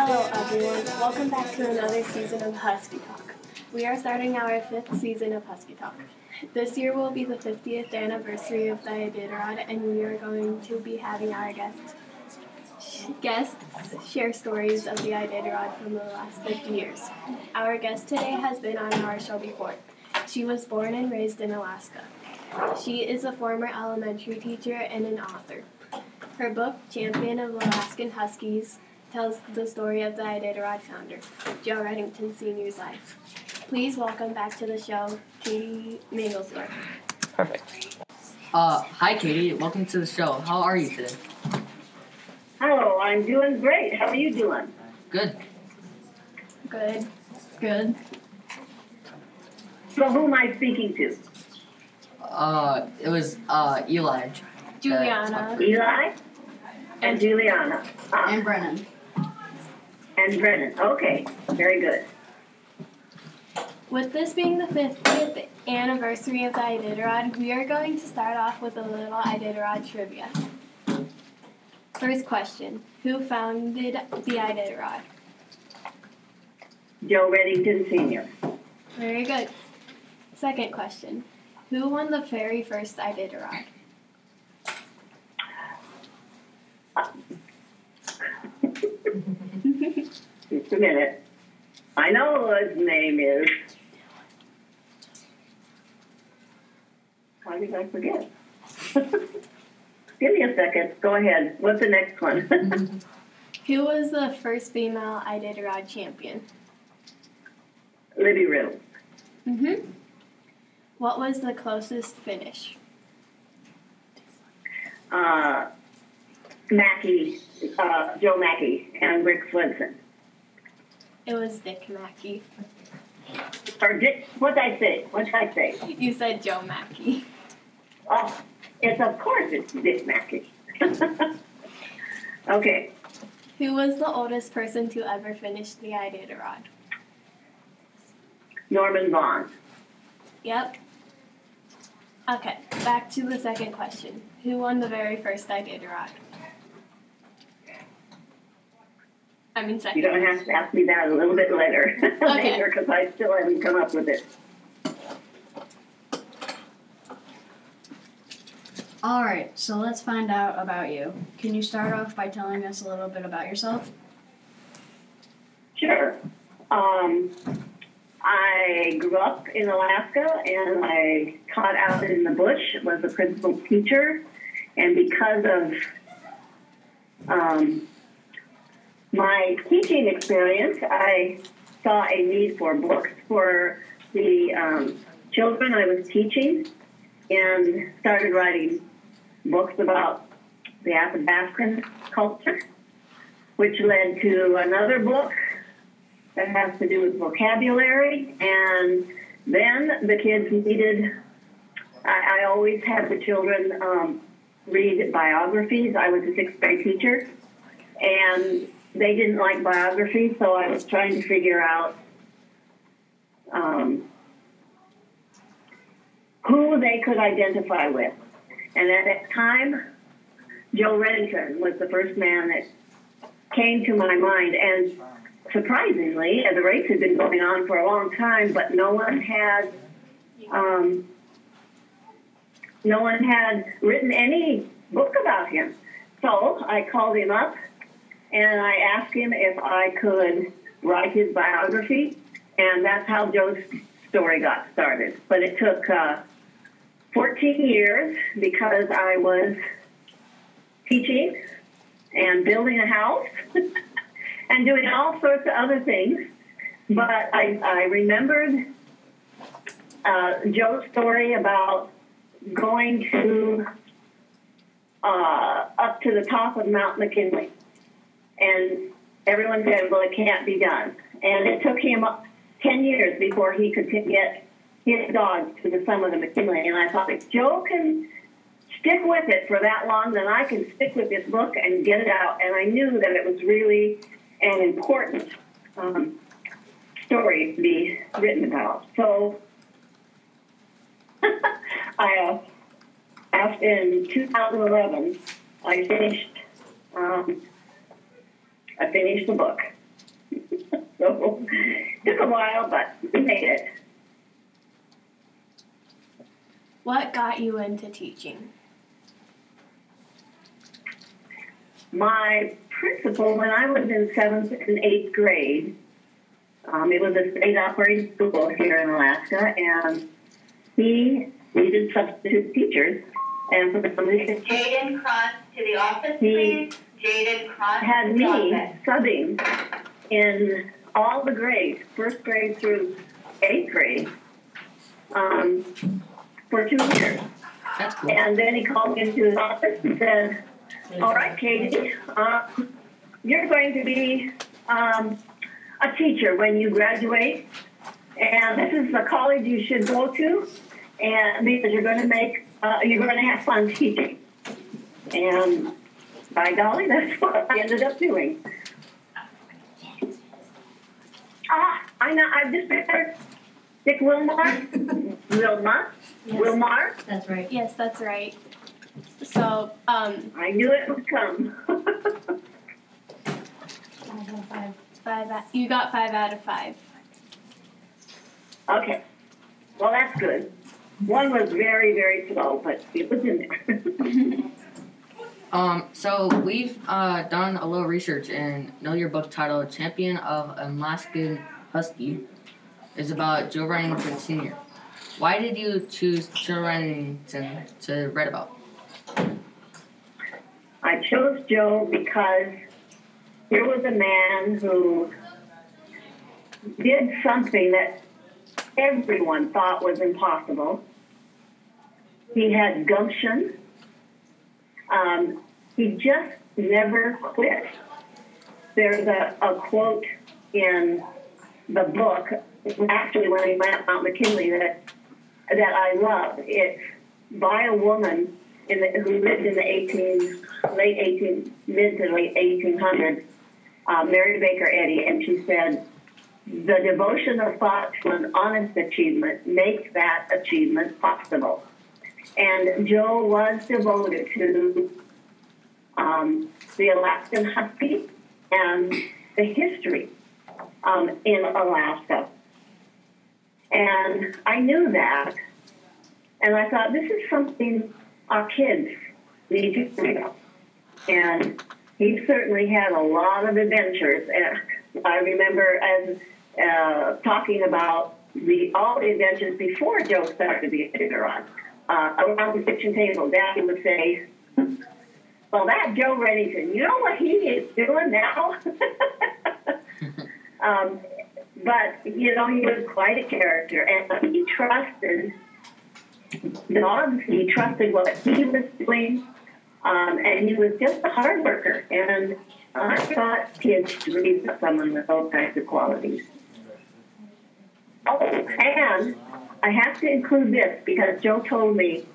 Hello, everyone. Welcome back to another season of Husky Talk. We are starting our fifth season of Husky Talk. This year will be the 50th anniversary of the Iditarod, and we are going to be having our guests guests share stories of the Iditarod from the last 50 years. Our guest today has been on our show before. She was born and raised in Alaska. She is a former elementary teacher and an author. Her book, Champion of Alaskan Huskies, tells the story of the Iditarod founder, Joe Redington Sr.'s life. Please welcome back to the show, Katie Mangelsdorf. Perfect. Uh, hi, Katie. Welcome to the show. How are you today? Hello, I'm doing great. How are you doing? Good. Good. Good. So who am I speaking to? Uh, it was uh Eli. Juliana. Eli and Juliana. Ah, And Brennan. And Brennan. Okay, very good. With this being the 50th anniversary of the Iditarod, we are going to start off with a little Iditarod trivia. First question Who founded the Iditarod? Joe Redington Sr. Very good. Second question Who won the very first Iditarod? Just a minute. I know what his name is. Why did I forget? Give me a second. Go ahead. What's the next one? Who was the first female Iditarod champion? Libby Rue. Mm-hmm. What was the closest finish? Uh, Mackey, uh, Joe Mackey, and Rick Swenson. It was Dick Mackey. Or Dick, what did I say? What did I say? You said Joe Mackey. Oh, it's of course it's Dick Mackey. okay, Who was the oldest person to ever finish the Iditarod? Norman Vaughn. Yep. Okay, back to the second question. Who won the very first Iditarod? I mean, second. You don't have to ask me that a little bit later, Okay. later, because I still haven't come up with it. All right, so let's find out about you. Can you start off by telling us a little bit about yourself? Sure. Um, I grew up in Alaska and I taught out in the bush, was a principal teacher, and because of um, my teaching experience, I saw a need for books for the um, children I was teaching and started writing books about the Athabascan culture, which led to another book that has to do with vocabulary. And then the kids needed, I, I always had the children um, read biographies. I was a sixth grade teacher, and they didn't like biography, so I was trying to figure out um, who they could identify with. And at that time, Joe Redington was the first man that came to my mind. And surprisingly, the race had been going on for a long time, but no one had um, no one had written any book about him. So I called him up and I asked him if I could write his biography, and that's how Joe's story got started. But it took uh, 14 years because I was teaching and building a house and doing all sorts of other things. But I, I remembered uh, Joe's story about going to uh, up to the top of Mount McKinley, and everyone said, "Well, it can't be done." And it took him uh, ten years before he could get his dog to the summit of McKinley. And I thought, if Joe can stick with it for that long, then I can stick with this book and get it out. And I knew that it was really an important um, story to be written about. So I, uh, in 2011, I finished. Um, I finished the book, so took a while, but we made it. What got you into teaching? My principal, when I was in seventh and eighth grade, um, it was a state operating school here in Alaska, and he needed substitute teachers. And for some reason, Jaden Cross to the office, He- please. Jaden Cross had me the subbing in all the grades, first grade through eighth grade, um, for two years. That's cool. And then he called me into his office and said, All right, Katie, uh, you're going to be um, a teacher when you graduate. And this is the college you should go to, and because you're going to make, uh, you're going to have fun teaching. And by golly, that's what I ended up doing. Ah, I know, I've just remembered Dick Wilmar, Wilma, Wilmar. That's right. Yes, that's right. So, um, I knew it would come. Five. five. Out, you got five out of five. okay. Well, that's good. One was very, very slow, but it was in there. Um, so we've uh, done a little research and know your book titled Champion of a Alaskan Husky is about Joe Redington Sr. Why did you choose Joe Redington to write about? I chose Joe because here was a man who did something that everyone thought was impossible. He had gumption. Um, he just never quit. There's a, a quote in the book, actually when he went out Mount McKinley, that that I love. It's by a woman in the, who lived in the 18 late 18 mid to late 1800s, uh, Mary Baker Eddy, and she said, "The devotion of thought to an honest achievement makes that achievement possible." And Joe was devoted to um, the Alaskan Husky and the history um, in Alaska. And I knew that. And I thought, this is something our kids need to know. And he certainly had a lot of adventures. And I remember as uh, talking about the all the adventures before Joe started the Iditarod. Uh, around the kitchen table, Daddy would say, "Well, that Joe Redington, you know what he is doing now." um, but you know, he was quite a character, and he trusted dogs. He trusted what he was doing, um, and he was just a hard worker. And I thought kids need someone with those kinds of qualities. Oh, and I have to include this because Joe told me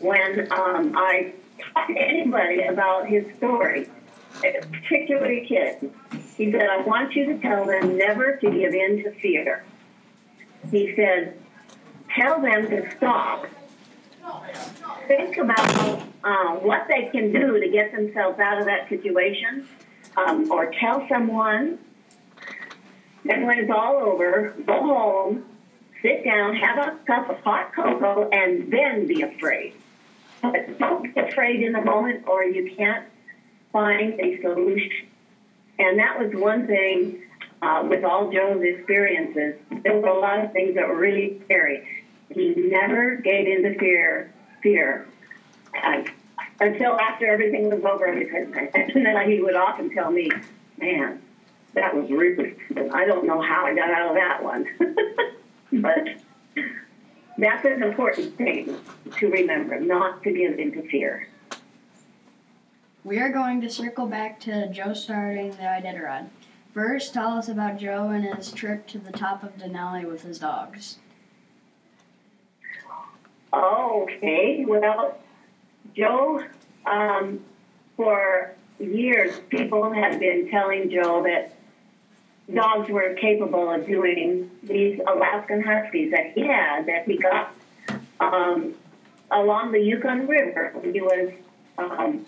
when um, I talked to anybody about his story, particularly kids, he said, I want you to tell them never to give in to fear. He said, tell them to stop. Think about uh, what they can do to get themselves out of that situation, um, or tell someone. And when it's all over, go home, sit down, have a cup of hot cocoa, and then be afraid. But don't be afraid in the moment, or you can't find a solution. And that was one thing uh, with all Joe's experiences. There were a lot of things that were really scary. He never gave in to fear, fear, uh, until after everything was over. Because and then he would often tell me, "Man, that was really. I don't know how I got out of that one." but that's an important thing to remember: not to give in to fear. We are going to circle back to Joe starting the Iditarod. First, tell us about Joe and his trip to the top of Denali with his dogs. Okay, well, Joe, um, for years, people have been telling Joe that dogs were capable of doing these Alaskan Huskies that he had, that he got um, along the Yukon River he was um,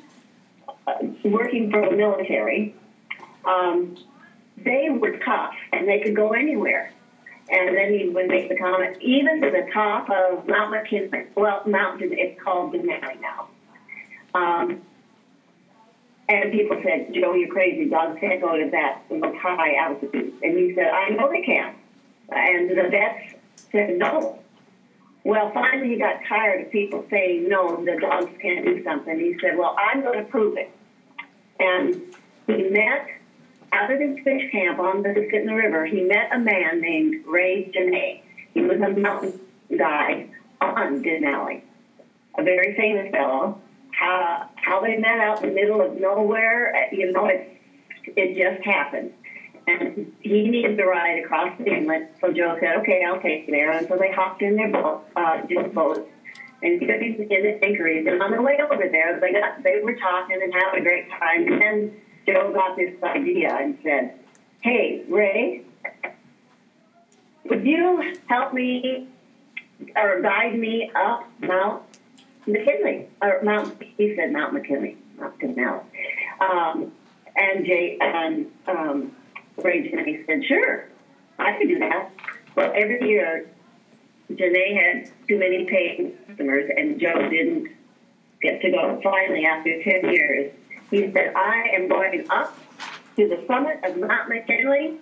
working for the military. Um, they were tough and they could go anywhere. And then he would make the comment, even to the top of Mount McKinley. Well, mountain, it's called Denali now. Um, and people said, Joe, you're crazy. Dogs can't go to that high altitude. And he said, I know they can. And the vets said, no. Well, finally, he got tired of people saying, no, the dogs can't do something. He said, well, I'm going to prove it. And he met out of his fish camp on the Susitna River, he met a man named Ray Genet. He was a mountain guide on Denali, a very famous fellow. How, how they met out in the middle of nowhere, uh, you know, it, it just happened. And he needed to ride across the inlet, so Joe said, okay, I'll take you there. And so they hopped in their boat, uh, just boat, and took him in the anchorage. And on the way over there, they got, they were talking and having a great time. And then Joe got this idea and said, Hey, Ray, would you help me or guide me up Mount McKinley? Or Mount, he said Mount McKinley, not Denali. Um, and Jay and um, Ray Genet said, Sure, I can do that. Well, every year, Genet had too many paying customers, and Joe didn't get to go. Finally, after 10 years, he said, I am going up to the summit of Mount McKinley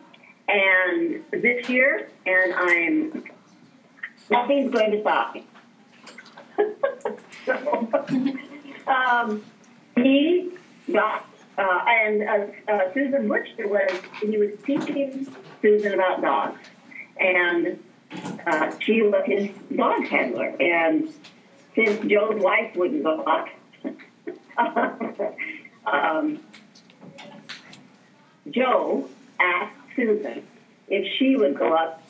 and this year, and I'm nothing's going to stop me. So, um, he got, uh, and uh, uh, Susan Butcher was, he was teaching Susan about dogs, and uh, she was his dog handler. And since Joe's wife wouldn't go up, um, Joe asked Susan if she would go up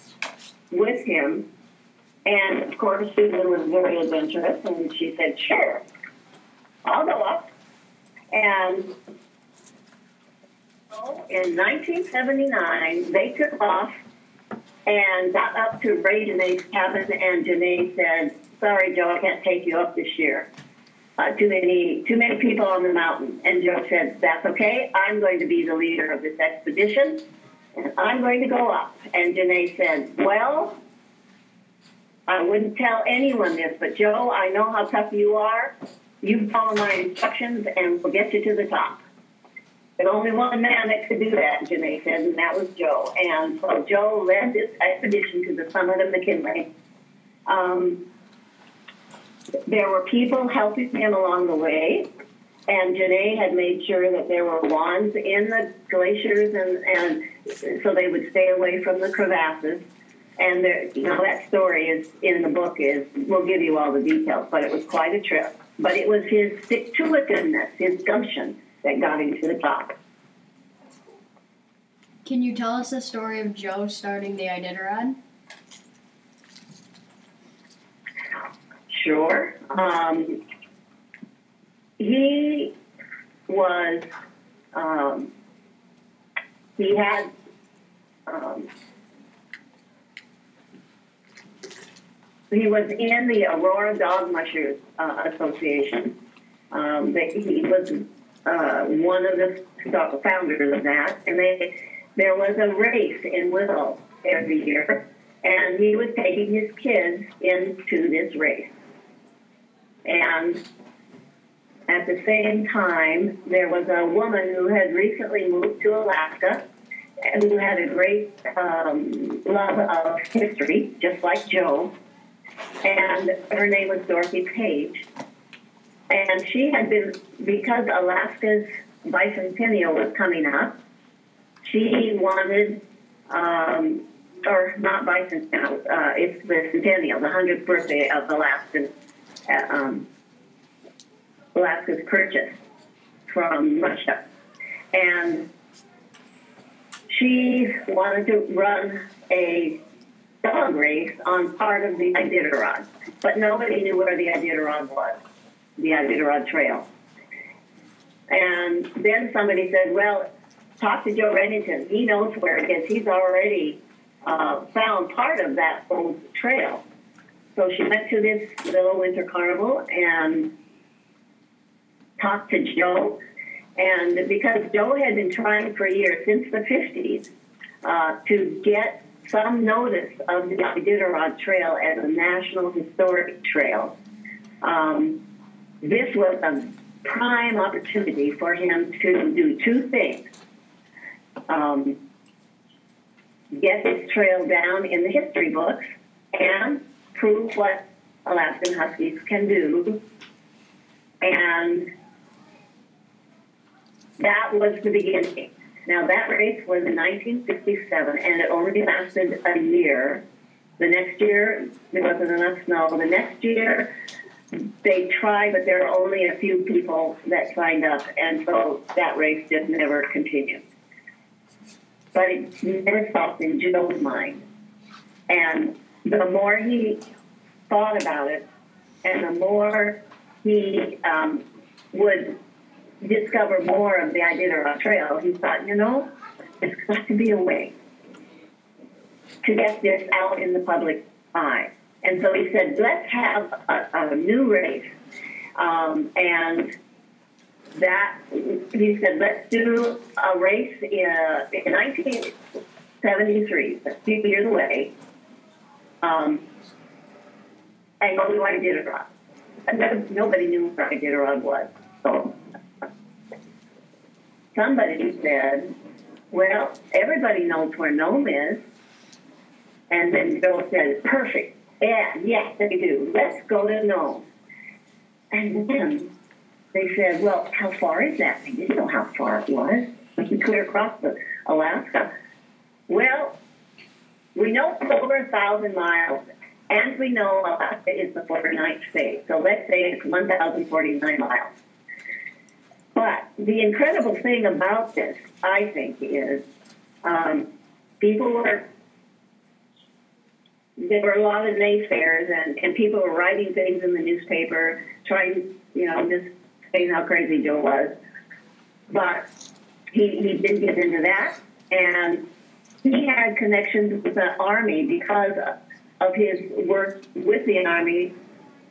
with him. And of course, Susan was very adventurous, and she said, Sure, I'll go up. And in 1979, they took off and got up to Ray Genet's cabin, and Genet said, Sorry, Joe, I can't take you up this year uh, too many too many people on the mountain. And Joe said, "That's okay. I'm going to be the leader of this expedition, and I'm going to go up." And Genet said, "Well." I wouldn't tell anyone this, but Joe, I know how tough you are. You follow my instructions, and we'll get you to the top. There's only one man that could do that, Genet said, and that was Joe. And so Joe led this expedition to the summit of McKinley. Um, there were people helping him along the way, and Genet had made sure that there were wands in the glaciers, and, and so they would stay away from the crevasses. And there, you know that story is in the book. Is we'll give you all the details, but it was quite a trip. But it was his stick to itiveness, his gumption, that got him to the top. Can you tell us the story of Joe starting the Iditarod? Sure. Um, he was, um, he had, um, he was in the Aurora Dog Mushers uh, Association. Um, they, he was uh, one of the founders of that, and they, there was a race in Willow every year, and he was taking his kids into this race. And at the same time, there was a woman who had recently moved to Alaska and who had a great um, love of history, just like Joe. And her name was Dorothy Page. And she had been, because Alaska's bicentennial was coming up, she wanted, um, or not bicentennial, uh, it's the centennial, the 100th birthday of Alaska's um, Alaska's purchase from Russia. And she wanted to run a race on part of the Iditarod, but nobody knew where the Iditarod was, the Iditarod Trail. And then somebody said, well, talk to Joe Redington. He knows where it is. He's already uh, found part of that old trail. So she went to this little winter carnival and talked to Joe. And because Joe had been trying for years, since the 50s, uh, to get some notice of the Iditarod Trail as a National Historic Trail, um, this was a prime opportunity for him to do two things. Um, get this trail down in the history books and prove what Alaskan Huskies can do. And that was the beginning. Now, that race was in 1967, and it only lasted a year. The next year, there wasn't enough snow. The next year, they tried, but there were only a few people that signed up, and so that race just never continued. But it never stopped in Joe's mind. And the more he thought about it, and the more he um, would discover more of the Iditarod Trail, he thought, you know, there's got to be a way to get this out in the public eye. And so he said, let's have a, a new race. Um, and that, he said, let's do a race in, in 1973, a few years away, um, and go to Iditarod. And nobody knew what Iditarod was. So somebody said, well, everybody knows where Nome is. And then Joe said, perfect. Yeah, yes, they do. Let's go to Nome. And then they said, well, how far is that? They didn't know how far it was. You clear across the Alaska. Well, we know it's over a thousand miles, and we know Alaska is the 49th state. So let's say it's 1,049 miles. The incredible thing about this, I think, is um, people were there were a lot of naysayers, and, and people were writing things in the newspaper, trying, you know, just saying how crazy Joe was. But he, he did get into that, and he had connections with the Army because of his work with the Army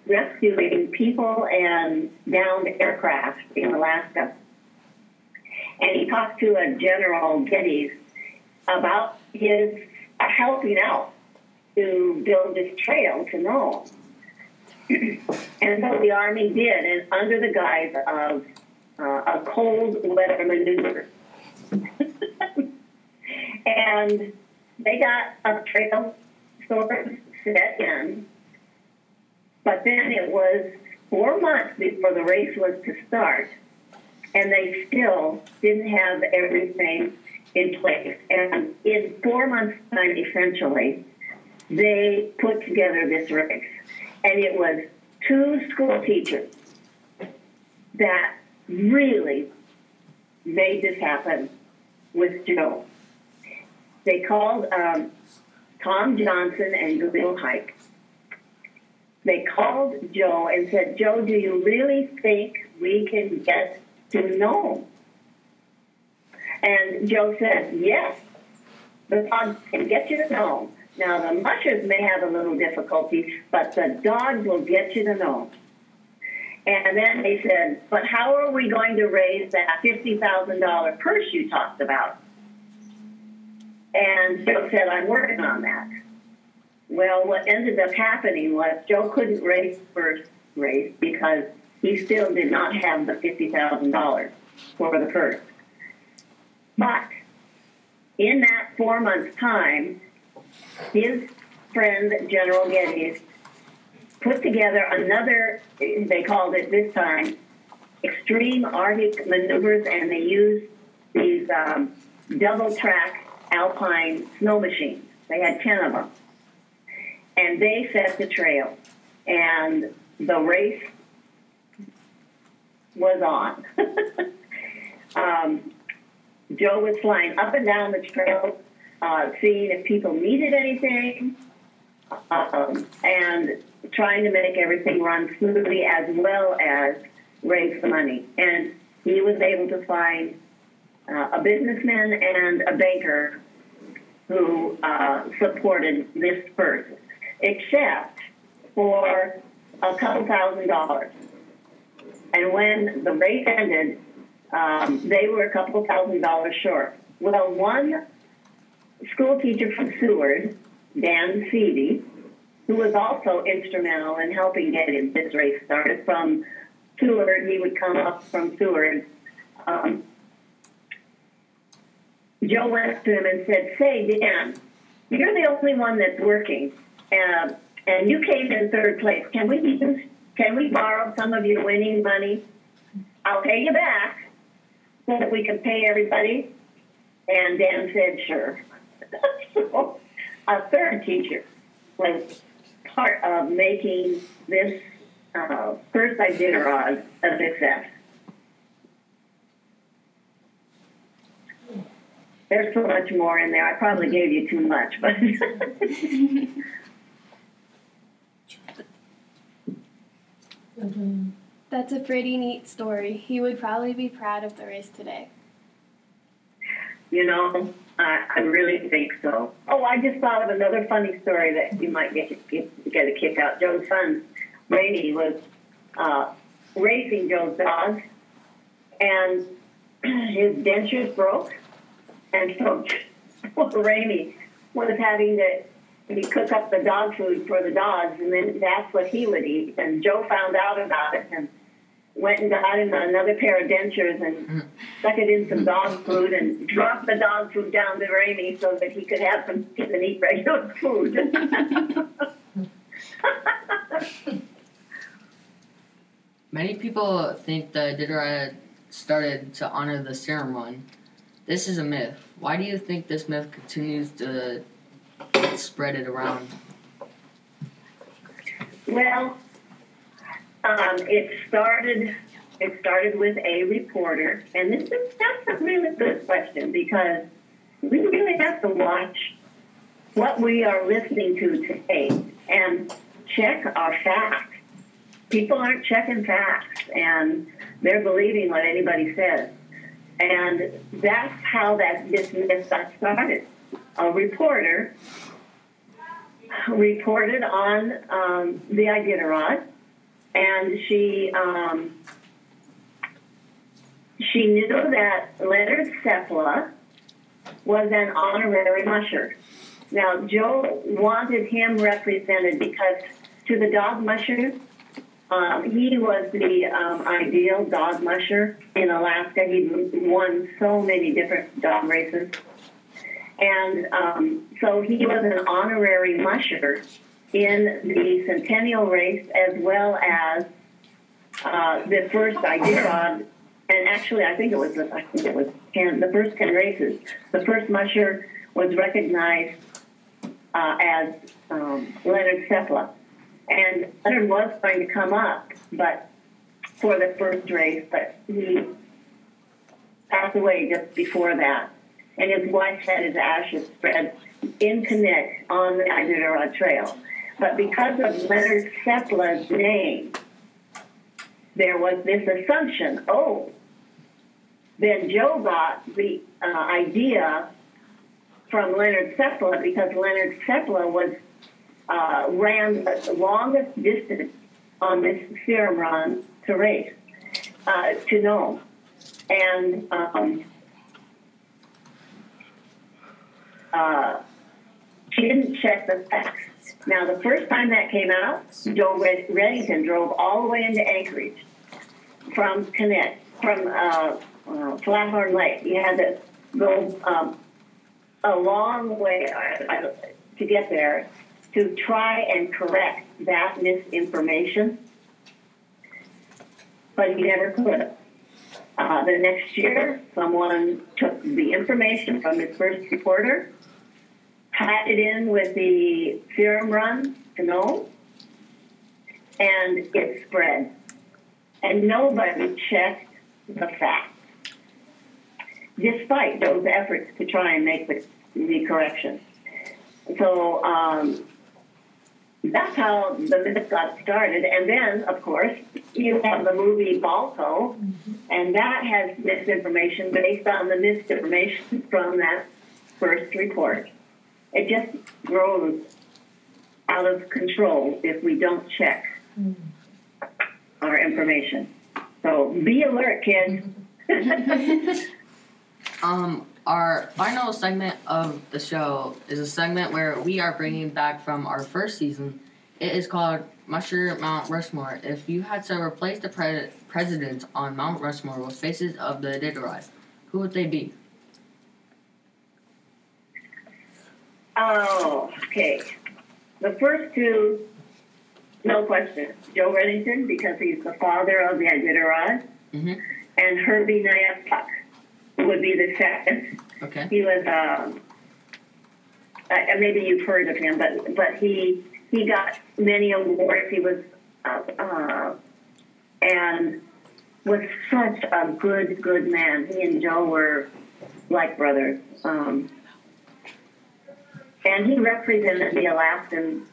rescuing people and downed aircraft in Alaska. And he talked to a General Geddes about his helping out to build this trail to Nome. and so the Army did, and under the guise of uh, a cold weather maneuver. and they got a trail sort of set in but then it was four months before the race was to start, and they still didn't have everything in place. And in four months' time, essentially, they put together this race. And it was two school teachers that really made this happen with Joe. They called um, Tom Johnson and Bill Hike they called Joe and said, Joe, do you really think we can get to Nome? And Joe said, yes, the dog can get you to know. Now, the mushers may have a little difficulty, but the dogs will get you to know. And then they said, but how are we going to raise that $50,000 purse you talked about? And Joe said, I'm working on that. Well, what ended up happening was Joe couldn't race first race because he still did not have the fifty thousand dollars for the purse. But in that four months time, his friend General Geddes put together another. They called it this time extreme Arctic maneuvers, and they used these um, double track alpine snow machines. They had ten of them and they set the trail. And the race was on. um, Joe was flying up and down the trail, uh, seeing if people needed anything, um, and trying to make everything run smoothly as well as raise the money. And he was able to find uh, a businessman and a banker who uh, supported this first except for a couple thousand dollars. And when the race ended, um, they were a couple thousand dollars short. Well, one school teacher from Seward, Dan Seavey, who was also instrumental in helping get this race started from Seward. He would come up from Seward. Um, Joe went to him and said, "Say, Dan, you're the only one that's working, uh, and you came in third place. Can we? Can we borrow some of your winning money? I'll pay you back so that we can pay everybody." And Dan said, "Sure." so, a third teacher was part of making this uh, first Iditarod a success. There's so much more in there. I probably gave you too much, but That's a pretty neat story. He would probably be proud of the race today. you know, I, I really think so. Oh, I just thought of another funny story that you might get get, get a kick out. Joe's son, Raymie, was uh, racing Joe's dog, and his dentures broke, and so Raymie was having to he cook up the dog food for the dogs, and then that's what he would eat. And Joe found out about it and went and got him another pair of dentures and stuck it in some dog food and dropped the dog food down to Raymie so that he could have some and eat regular food. Many people think the Iditarod started to honor the serum run. This is a myth. Why do you think this myth continues to spread it around? Well, um, it started. It started with a reporter, and this is that's a really good question because we really have to watch what we are listening to today and check our facts. People aren't checking facts, and they're believing what anybody says, and that's how that this myth got started. A reporter reported on um, the Iditarod, and she um, she knew that Leonard Seppala was an honorary musher. Now, Joe wanted him represented because to the dog musher, um, he was the um, ideal dog musher in Alaska. He won so many different dog races. And um, so he was an honorary musher in the Centennial race as well as uh, the first Iditarod. And actually, I think it was I think it was ten, the first ten races. The first musher was recognized uh, as um, Leonard Seppala, and Leonard was going to come up, but for the first race, but he passed away just before that and his wife had his ashes spread in Knik on the Iditarod Trail. But because of Leonard Seppala's name, there was this assumption, oh, then Joe got the uh, idea from Leonard Seppala because Leonard Seppala was uh, ran the longest distance on this serum run to race uh, to Nome. And um, uh, she didn't check the facts. Now, the first time that came out, Joe Red- Redington drove all the way into Anchorage from Knik, from uh, uh, Flathorn Lake. You had to go um, a long way uh, to get there to try and correct that misinformation, but he never could. Uh, the next year, someone took the information from his first reporter tied it in with the serum run to and it spread. And nobody checked the facts, despite those efforts to try and make the, the correction. So um, that's how the myth got started. And then, of course, you have the movie Balto, and that has misinformation based on the misinformation from that first report it just grows out of control if we don't check our information. So be alert, kids. Um, our final segment of the show is a segment where we are bringing back from our first season. It is called Musher Mount Rushmore. If you had to replace the pre- presidents on Mount Rushmore with faces of the dead Iditarod, who would they be? Oh, okay. The first two, no question. Joe Redington, because he's the father of the Iditarod, Mhm. and Herbie Nyack would be the second. Okay. He was, um, uh, maybe you've heard of him, but but he he got many awards. He was, uh, uh, and was such a good good man. He and Joe were like brothers. Um, and he represented the Alaskan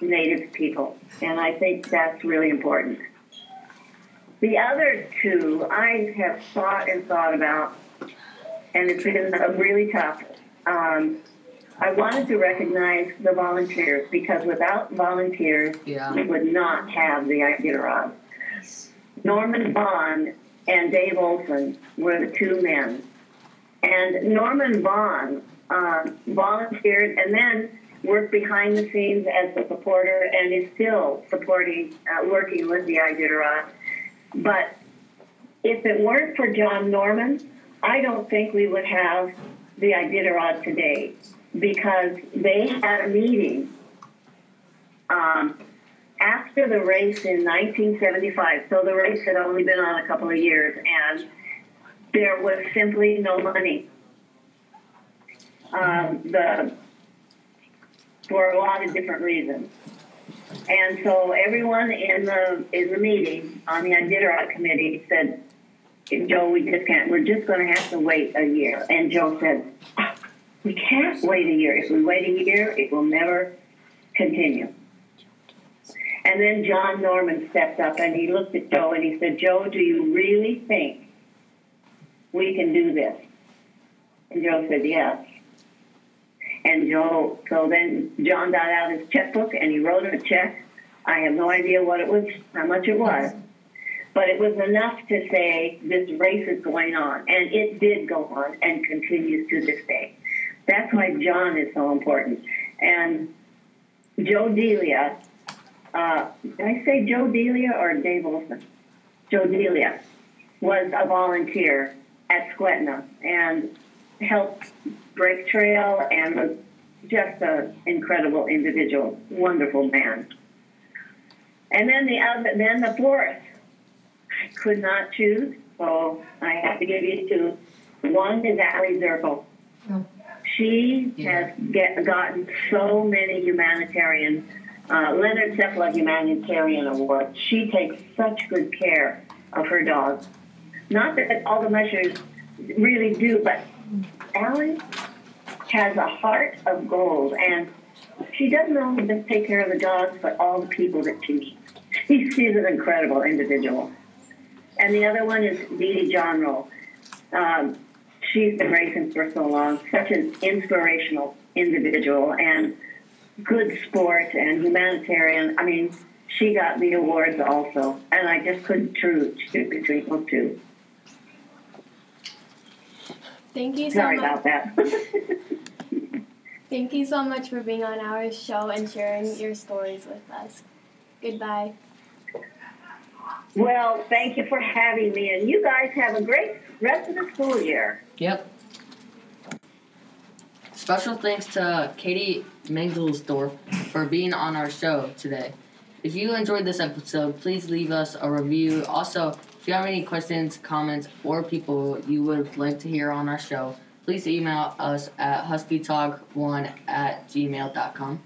Native people, and I think that's really important. The other two I have thought and thought about, and it's been a really tough. Um, I wanted to recognize the volunteers because without volunteers, Yeah. we would not have the Iditarod. Norman Bond and Dave Olson were the two men. And Norman Bond um, volunteered and then worked behind the scenes as a supporter and is still supporting, uh, working with the Iditarod. But if it weren't for John Norman, I don't think we would have the Iditarod today because they had a meeting um, after the race in 1975. So the race had only been on a couple of years, and there was simply no money. Um, the for a lot of different reasons. And so everyone in the in the meeting on the Iditarod committee said, Joe, we just can't. We're just going to have to wait a year. And Joe said, "Ah, we can't wait a year. If we wait a year, it will never continue. And then John Norman stepped up and he looked at Joe and he said, Joe, do you really think we can do this? And Joe said, yes. And Joe, so then John got out his checkbook and he wrote him a check. I have no idea what it was, how much it was, but it was enough to say this race is going on. And it did go on and continues to this day. That's why John is so important. And Joe Delia, uh, did I say Joe Delia or Dave Olson? Joe Delia was a volunteer at Skwentna and helped break trail and was just an incredible individual, wonderful man. And then the other, then the fourth, I could not choose, so I have to give you two. One is Aliy Zirkle. She Yeah. has get, gotten so many humanitarian, uh, Leonard Seppala Humanitarian Award. She takes such good care of her dogs. Not that all the mushers really do, but Aliy has a heart of gold, and she doesn't only just take care of the dogs, but all the people that she meets. She's an incredible individual. And the other one is DeeDee Jonrowe. Um, she's been racing for so long, such an inspirational individual and good sport and humanitarian. I mean, she got the awards also, and I just couldn't choose between those two. Thank you so Sorry much. about that. Thank you so much for being on our show and sharing your stories with us. Goodbye. well, thank you for having me, and you guys have a great rest of the school year. Yep. Special thanks to Katie Mangelsdorf for being on our show today. If you enjoyed this episode, please leave us a review. Also, if you have any questions, comments, or people you would like to hear on our show, please email us at huskytalk1 at gmail.com.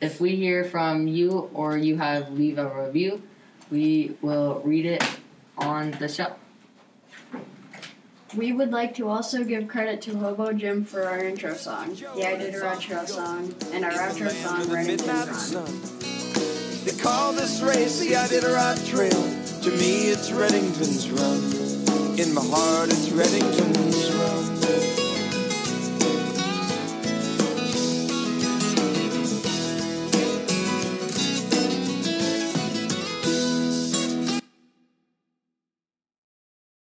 If we hear from you or you have leave a review, we will read it on the show. We would like to also give credit to Hobo Jim for our intro song, the Iditarod Trail song, and our outro song, Redington's Run. They call this race the Iditarod Trail. To me, it's Redington's Run. In my heart, it's Redington's Run.